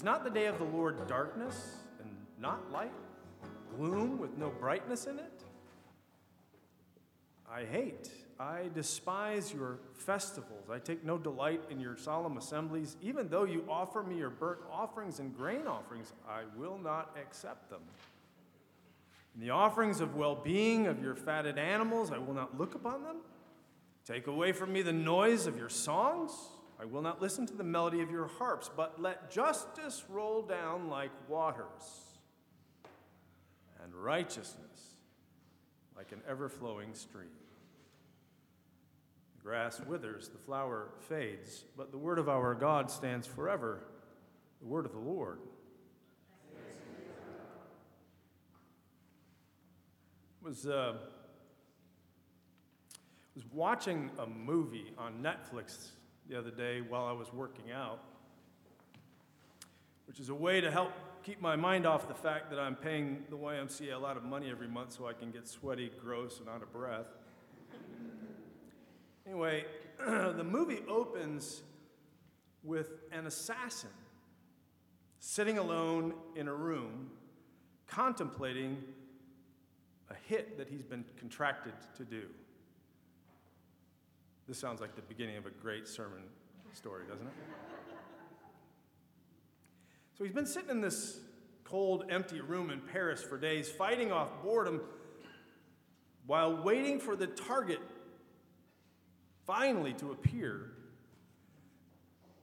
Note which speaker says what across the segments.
Speaker 1: Is not the day of the Lord darkness and not light? Gloom with no brightness in it? I hate, I despise your festivals. I take no delight in your solemn assemblies. Even though you offer me your burnt offerings and grain offerings, I will not accept them. And the offerings of well being of your fatted animals, I will not look upon them. Take away from me the noise of your songs. I will not listen to the melody of your harps, but let justice roll down like waters, and righteousness like an ever flowing stream. The grass withers, the flower fades, but the word of our God stands forever, the word of the Lord. was uh, was watching a movie on Netflix the other day while I was working out, which is a way to help keep my mind off the fact that I'm paying the YMCA a lot of money every month so I can get sweaty, gross, and out of breath. Anyway, the movie opens with an assassin sitting alone in a room contemplating a hit that he's been contracted to do. This sounds like the beginning of a great sermon story, doesn't it? So he's been sitting in this cold, empty room in Paris for days, fighting off boredom while waiting for the target finally to appear.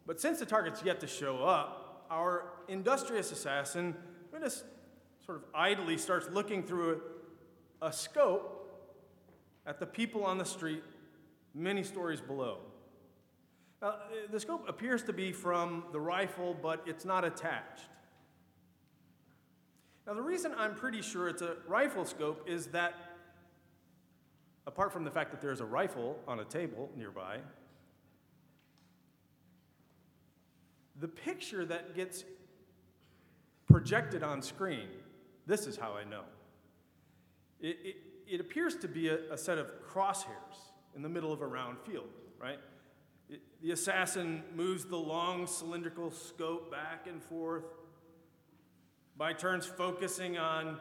Speaker 1: But since the target's yet to show up, our industrious assassin just sort of idly starts looking through a, a scope at the people on the street many stories below. Now, the scope appears to be from the rifle, but it's not attached. Now, the reason I'm pretty sure it's a rifle scope is that apart from the fact that there's a rifle on a table nearby, the picture that gets projected on screen, this is how I know. It, it, it appears to be a, a, set of crosshairs in the middle of a round field, right? The assassin moves the long cylindrical scope back and forth, by turns focusing on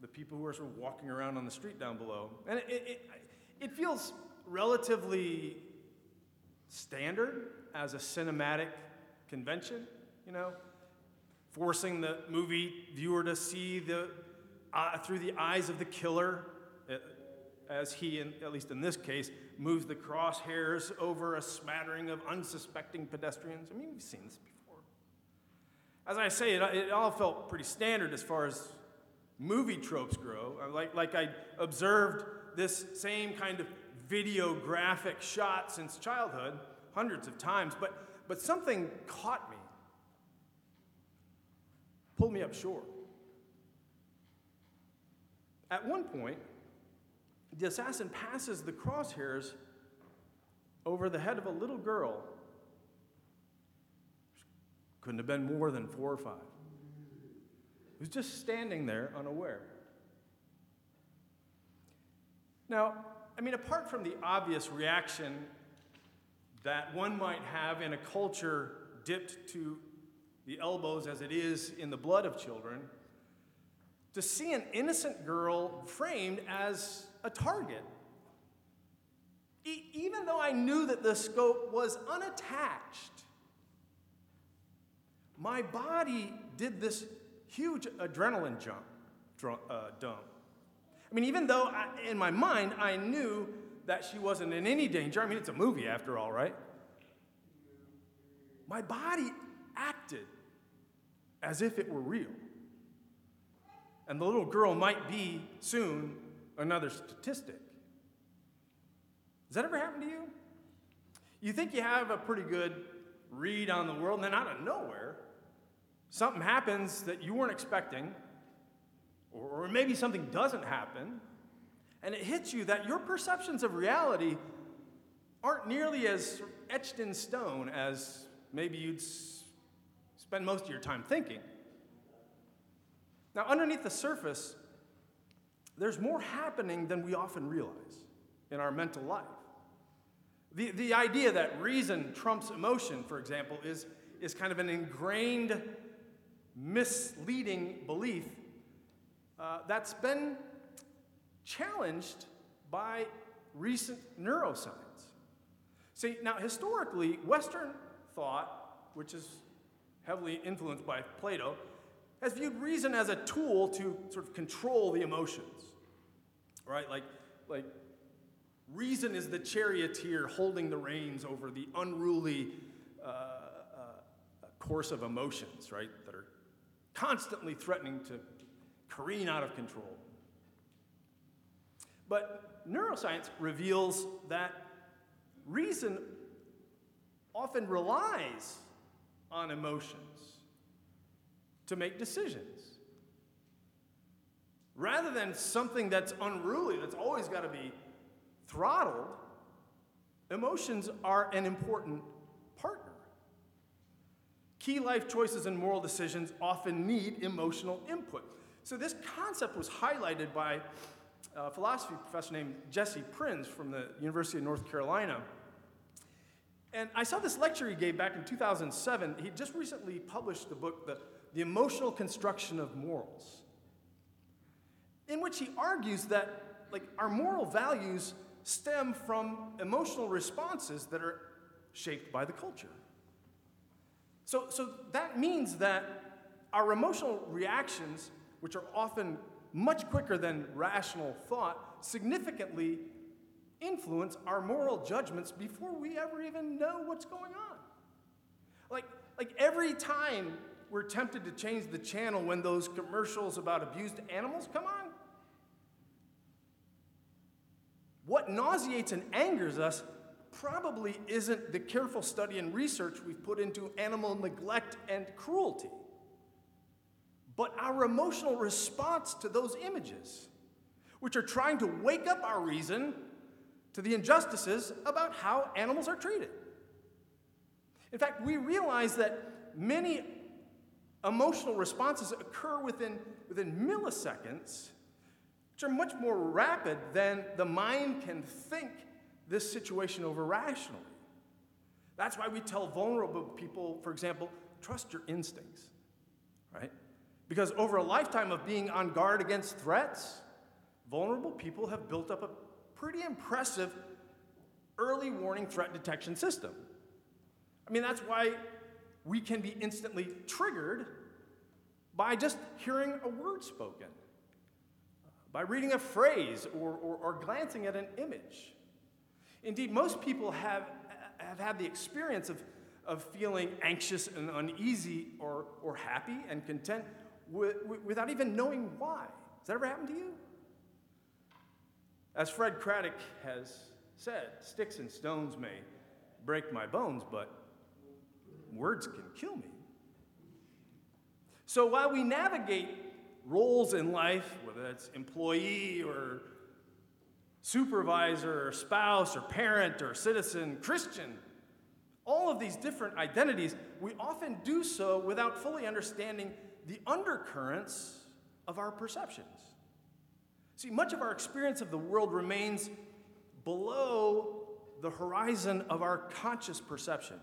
Speaker 1: the people who are sort of walking around on the street down below. And it, it, it feels relatively standard as a cinematic convention, you know, forcing the movie viewer to see the, uh, through the eyes of the killer as he, in, at least in this case, moves the crosshairs over a smattering of unsuspecting pedestrians. I mean, we've seen this before. As I say, it, it all felt pretty standard as far as movie tropes grow. Uh, like, like I observed this same kind of video graphic shot since childhood, hundreds of times, but, but something caught me, pulled me up short. At one point, the assassin passes the crosshairs over the head of a little girl. Couldn't have been more than four or five who's just standing there unaware. Now, I mean, apart from the obvious reaction that one might have in a culture dipped to the elbows as it is in the blood of children, to see an innocent girl framed as a target, e- even though I knew that the scope was unattached, my body did this huge adrenaline jump, uh, dump. I mean, even though I, in my mind I knew that she wasn't in any danger, I mean, it's a movie after all, right? My body acted as if it were real. And the little girl might be soon another statistic. Does that ever happen to you? You think you have a pretty good read on the world, and then out of nowhere, something happens that you weren't expecting, or, maybe something doesn't happen, and it hits you that your perceptions of reality aren't nearly as etched in stone as maybe you'd spend most of your time thinking. Now, underneath the surface, there's more happening than we often realize in our mental life. The, the idea that reason trumps emotion, for example, is, is kind of an ingrained, misleading belief uh, that's been challenged by recent neuroscience. See, now historically, Western thought, which is heavily influenced by Plato, has viewed reason as a tool to sort of control the emotions. Right? Like, like reason is the charioteer holding the reins over the unruly uh, uh, course of emotions, right? That are constantly threatening to careen out of control. But neuroscience reveals that reason often relies on emotions to make decisions. Rather than something that's unruly, that's always got to be throttled, emotions are an important partner. Key life choices and moral decisions often need emotional input. So, this concept was highlighted by a philosophy professor named Jesse Prinz from the University of North Carolina. And I saw this lecture he gave back in 2007. He just recently published the book, The, the Emotional Construction of Morals, in which he argues that like, our moral values stem from emotional responses that are shaped by the culture. So, so that means that our emotional reactions, which are often much quicker than rational thought, significantly influence our moral judgments before we ever even know what's going on. Like, like every time we're tempted to change the channel when those commercials about abused animals come on, what nauseates and angers us probably isn't the careful study and research we've put into animal neglect and cruelty, but our emotional response to those images, which are trying to wake up our reason to the injustices about how animals are treated. In fact, we realize that many emotional responses occur within, within milliseconds, which are much more rapid than the mind can think this situation over rationally. That's why we tell vulnerable people, for example, trust your instincts, right? Because over a lifetime of being on guard against threats, vulnerable people have built up a pretty impressive early warning threat detection system. I mean, that's why we can be instantly triggered by just hearing a word spoken, by reading a phrase or, or, or glancing at an image. Indeed, most people have, have had the experience of, of feeling anxious and uneasy or, or happy and content with, without even knowing why. Has that ever happened to you? As Fred Craddock has said, sticks and stones may break my bones, but words can kill me. So while we navigate roles in life, whether it's employee or supervisor or spouse or parent or citizen, Christian, all of these different identities, we often do so without fully understanding the undercurrents of our perceptions. See, much of our experience of the world remains below the horizon of our conscious perception.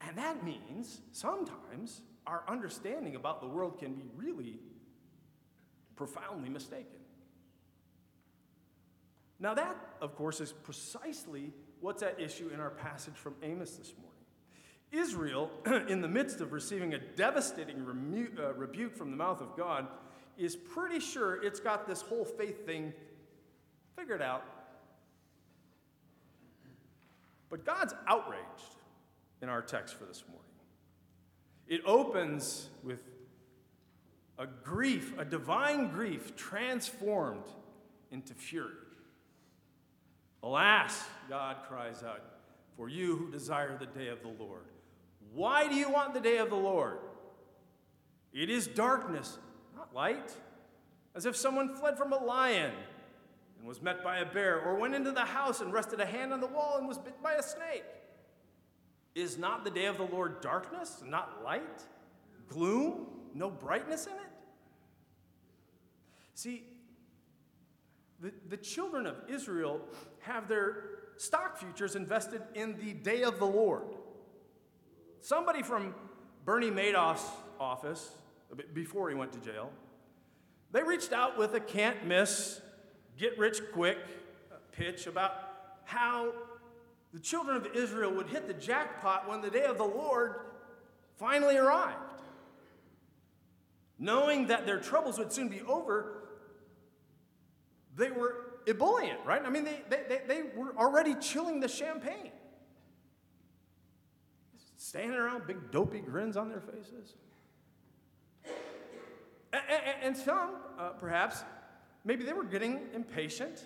Speaker 1: And that means sometimes our understanding about the world can be really profoundly mistaken. Now, that, of course, is precisely what's at issue in our passage from Amos this morning. Israel, in the midst of receiving a devastating remu- uh, rebuke from the mouth of God, is pretty sure it's got this whole faith thing figured out. But God's outraged in our text for this morning. It opens with a grief, a divine grief transformed into fury. Alas, God cries out, for you who desire the day of the Lord. Why do you want the day of the Lord? It is darkness, not light. As if someone fled from a lion and was met by a bear, or went into the house and rested a hand on the wall and was bit by a snake. Is not the day of the Lord darkness, not light? Gloom, no brightness in it? See, the, the children of Israel have their stock futures invested in the day of the Lord. Somebody from Bernie Madoff's office, before he went to jail, they reached out with a can't miss, get rich quick uh, pitch about how the children of Israel would hit the jackpot when the day of the Lord finally arrived. Knowing that their troubles would soon be over, they were ebullient, right? I mean, they, they, they, were already chilling the champagne. Standing around, big dopey grins on their faces. And, and, and some, uh, perhaps, maybe they were getting impatient.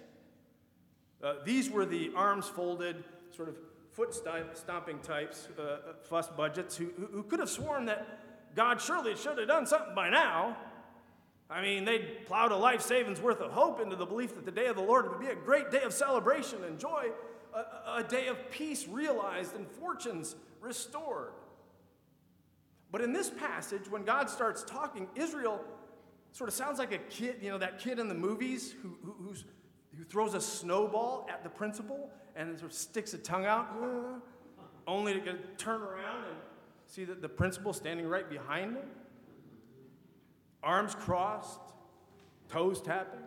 Speaker 1: Uh, these were the arms folded, sort of foot stomping types, uh, uh, fuss budgets, who, who could have sworn that God surely should have done something by now. I mean, they'd plowed a life savings worth of hope into the belief that the day of the Lord would be a great day of celebration and joy, a, a day of peace realized and fortunes restored. But in this passage, when God starts talking, Israel sort of sounds like a kid, you know, that kid in the movies who, who, who throws a snowball at the principal and sort of sticks a tongue out, uh, only to turn around and see that the principal standing right behind him arms crossed, toes tapping.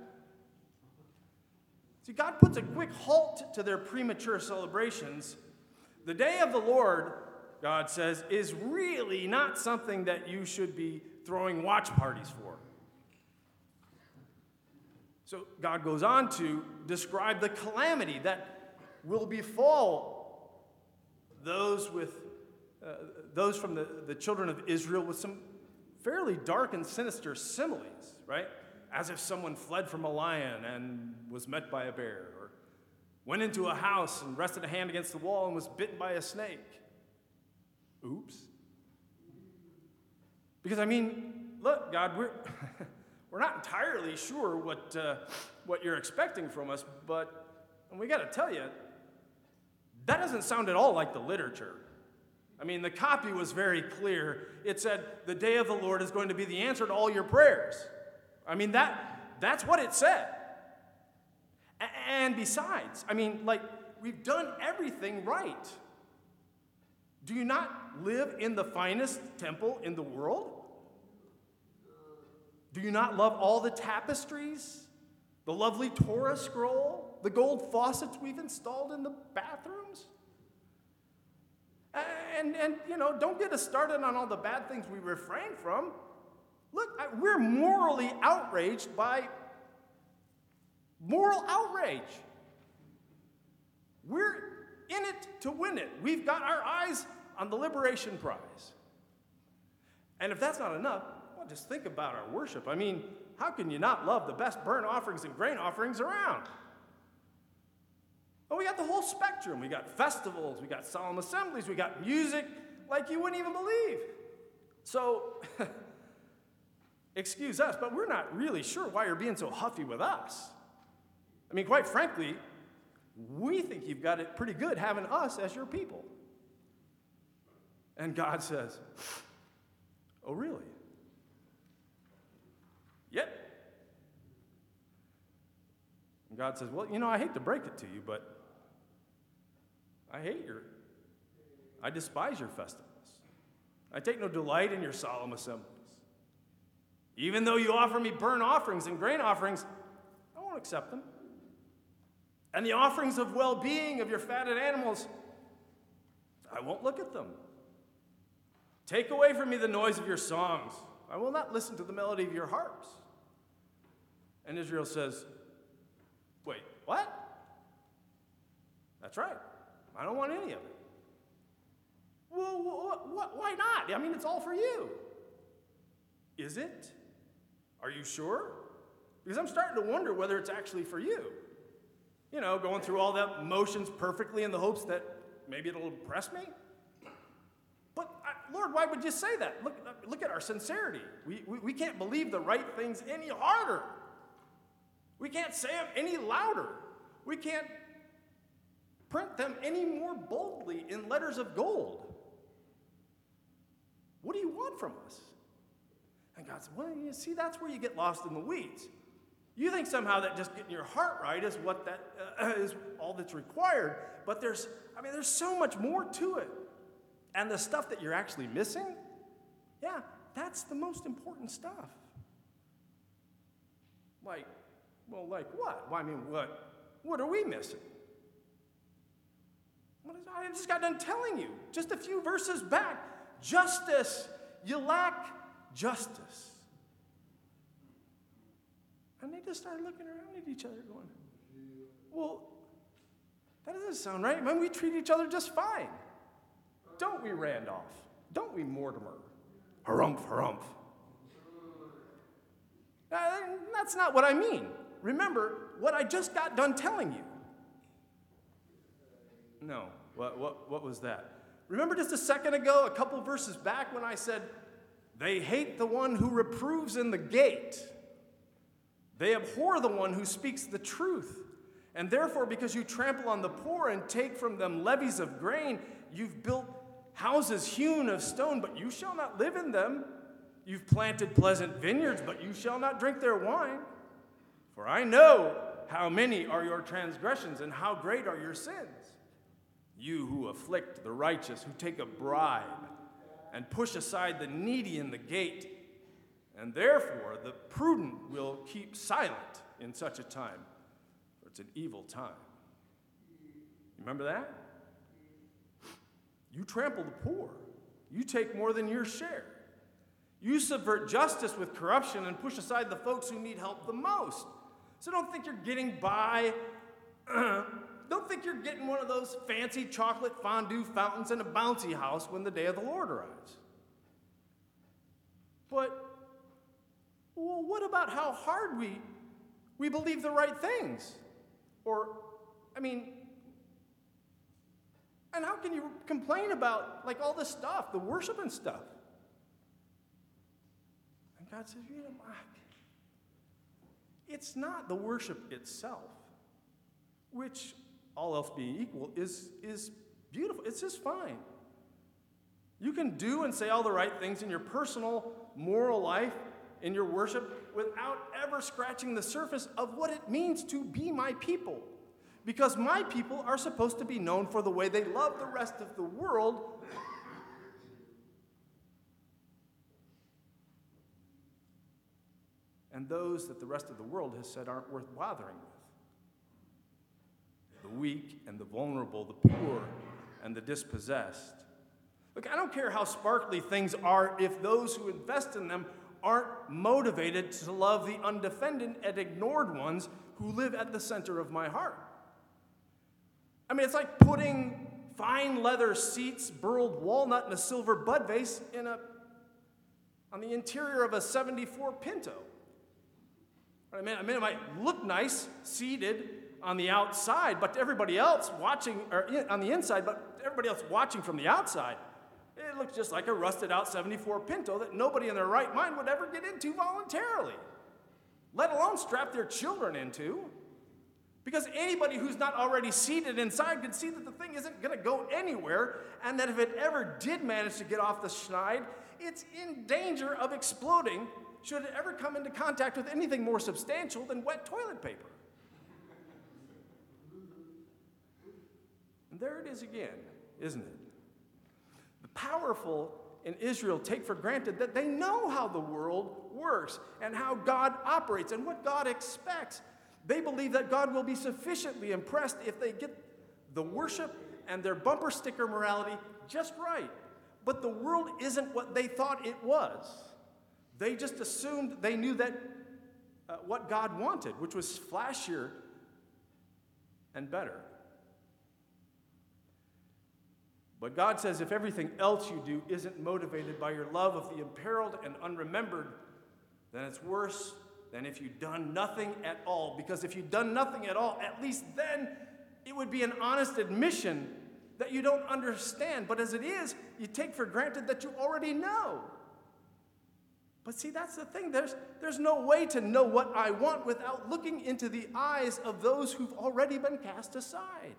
Speaker 1: See, God puts a quick halt to their premature celebrations. The day of the Lord, God says, is really not something that you should be throwing watch parties for. So God goes on to describe the calamity that will befall those with uh, those from the, the children of Israel with some fairly dark and sinister similes, right? As if someone fled from a lion and was met by a bear, or went into a house and rested a hand against the wall and was bitten by a snake. Oops. Because, I mean, look, God, we're, we're not entirely sure what, uh, what you're expecting from us, but we got to tell you, that doesn't sound at all like the literature. I mean, the copy was very clear. It said, The day of the Lord is going to be the answer to all your prayers. I mean, that, that's what it said. And besides, I mean, like, we've done everything right. Do you not live in the finest temple in the world? Do you not love all the tapestries, the lovely Torah scroll, the gold faucets we've installed in the bathrooms? And, and, you know, don't get us started on all the bad things we refrain from. Look, we're morally outraged by moral outrage. We're in it to win it. We've got our eyes on the liberation prize. And if that's not enough, well, just think about our worship. I mean, how can you not love the best burnt offerings and grain offerings around? Well, we got the whole spectrum. We got festivals, we got solemn assemblies, we got music like you wouldn't even believe. So, excuse us, but we're not really sure why you're being so huffy with us. I mean, quite frankly, we think you've got it pretty good having us as your people. And God says, Oh, really? And God says, Well, you know, I hate to break it to you, but I hate your, I despise your festivals. I take no delight in your solemn assemblies. Even though you offer me burnt offerings and grain offerings, I won't accept them. And the offerings of well being of your fatted animals, I won't look at them. Take away from me the noise of your songs. I will not listen to the melody of your harps. And Israel says, what? That's right. I don't want any of it. Well, what, why not? I mean, it's all for you. Is it? Are you sure? Because I'm starting to wonder whether it's actually for you. You know, going through all that motions perfectly in the hopes that maybe it'll impress me. But I, Lord, why would you say that? Look, look at our sincerity. We, we, we can't believe the right things any harder. We can't say them any louder. We can't print them any more boldly in letters of gold. What do you want from us? And God said, Well, you see, that's where you get lost in the weeds. You think somehow that just getting your heart right is what that uh, is all that's required, but there's I mean there's so much more to it. And the stuff that you're actually missing, yeah, that's the most important stuff. Like, well, like what? Well, I mean, what? What are we missing? I just got done telling you just a few verses back. Justice. You lack justice. And they just started looking around at each other, going, Well, that doesn't sound right. Mean, we treat each other just fine. Don't we, Randolph? Don't we, Mortimer? Harumph, harumph. Uh, that's not what I mean. Remember what I just got done telling you. No, what, what, what was that? Remember just a second ago, a couple verses back, when I said, They hate the one who reproves in the gate. They abhor the one who speaks the truth. And therefore, because you trample on the poor and take from them levies of grain, you've built houses hewn of stone, but you shall not live in them. You've planted pleasant vineyards, but you shall not drink their wine. For I know how many are your transgressions and how great are your sins. You who afflict the righteous, who take a bribe and push aside the needy in the gate, and therefore the prudent will keep silent in such a time, for it's an evil time. Remember that? You trample the poor. You take more than your share. You subvert justice with corruption and push aside the folks who need help the most. So don't think you're getting by. don't think you're getting one of those fancy chocolate fondue fountains in a bouncy house when the day of the Lord arrives. But, well, what about how hard we, we believe the right things? Or, I mean, and how can you complain about like all this stuff, the worship and stuff? And God says, you know, it's not the worship itself, which, all else being equal, is, is beautiful. It's just fine. You can do and say all the right things in your personal, moral life, in your worship, without ever scratching the surface of what it means to be my people because my people are supposed to be known for the way they love the rest of the world. And those that the rest of the world has said aren't worth bothering with the weak and the vulnerable, the poor and the dispossessed. Look, I don't care how sparkly things are if those who invest in them aren't motivated to love the undefended and ignored ones who live at the center of my heart. I mean, it's like putting fine leather seats, burled walnut, and a silver bud vase in a, on the interior of a 74 Pinto. I mean, it might look nice seated on the outside, but to everybody else watching, or on the inside, but everybody else watching from the outside, it looks just like a rusted out 74 Pinto that nobody in their right mind would ever get into voluntarily, let alone strap their children into. Because anybody who's not already seated inside can see that the thing isn't going to go anywhere, and that if it ever did manage to get off the schneid, it's in danger of exploding should it ever come into contact with anything more substantial than wet toilet paper. And there it is again, isn't it? The powerful in Israel take for granted that they know how the world works and how God operates and what God expects. They believe that God will be sufficiently impressed if they get the worship and their bumper sticker morality just right. But the world isn't what they thought it was. They just assumed they knew that uh, what God wanted, which was flashier and better. But God says if everything else you do isn't motivated by your love of the imperiled and unremembered, then it's worse than if you'd done nothing at all. Because if you'd done nothing at all, at least then it would be an honest admission that you don't understand. But as it is, you take for granted that you already know. But see, that's the thing. There's, there's no way to know what I want without looking into the eyes of those who've already been cast aside.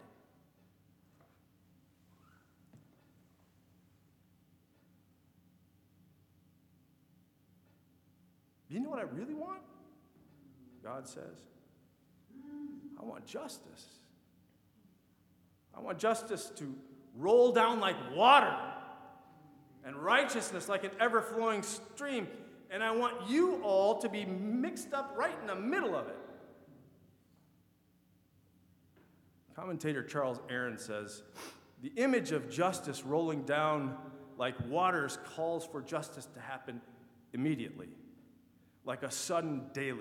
Speaker 1: You know what I really want? God says. I want justice. I want justice to roll down like water and righteousness like an ever flowing stream. And I want you all to be mixed up right in the middle of it. Commentator Charles Aaron says the image of justice rolling down like waters calls for justice to happen immediately, like a sudden deluge.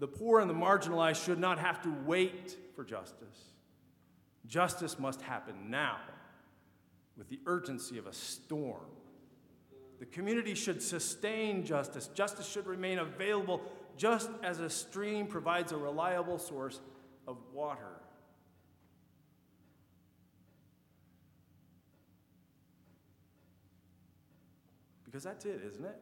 Speaker 1: The poor and the marginalized should not have to wait for justice. Justice must happen now with the urgency of a storm. The community should sustain justice. Justice should remain available just as a stream provides a reliable source of water. Because that's it, isn't it?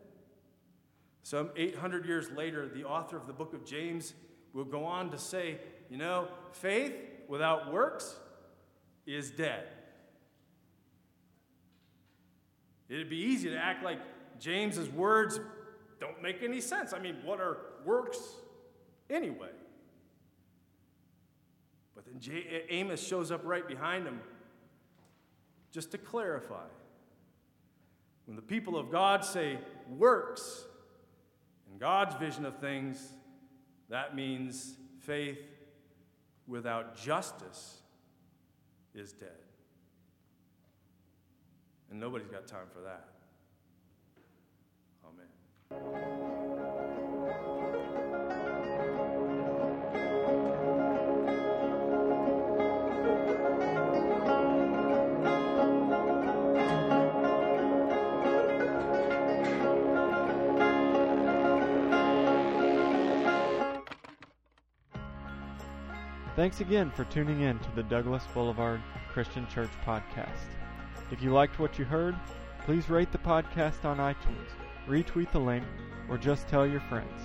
Speaker 1: Some 800 years later, the author of the book of James will go on to say, you know, faith without works is dead. It'd be easy to act like James's words don't make any sense. I mean, what are works anyway? But then J- Amos shows up right behind him just to clarify. When the people of God say works in God's vision of things, that means faith without justice is dead. And nobody's got time for that. Amen.
Speaker 2: Thanks again for tuning in to the Douglas Boulevard Christian Church podcast. If you liked what you heard, please rate the podcast on iTunes, retweet the link, or just tell your friends.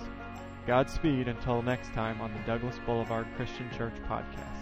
Speaker 2: Godspeed until next time on the Douglas Boulevard Christian Church podcast.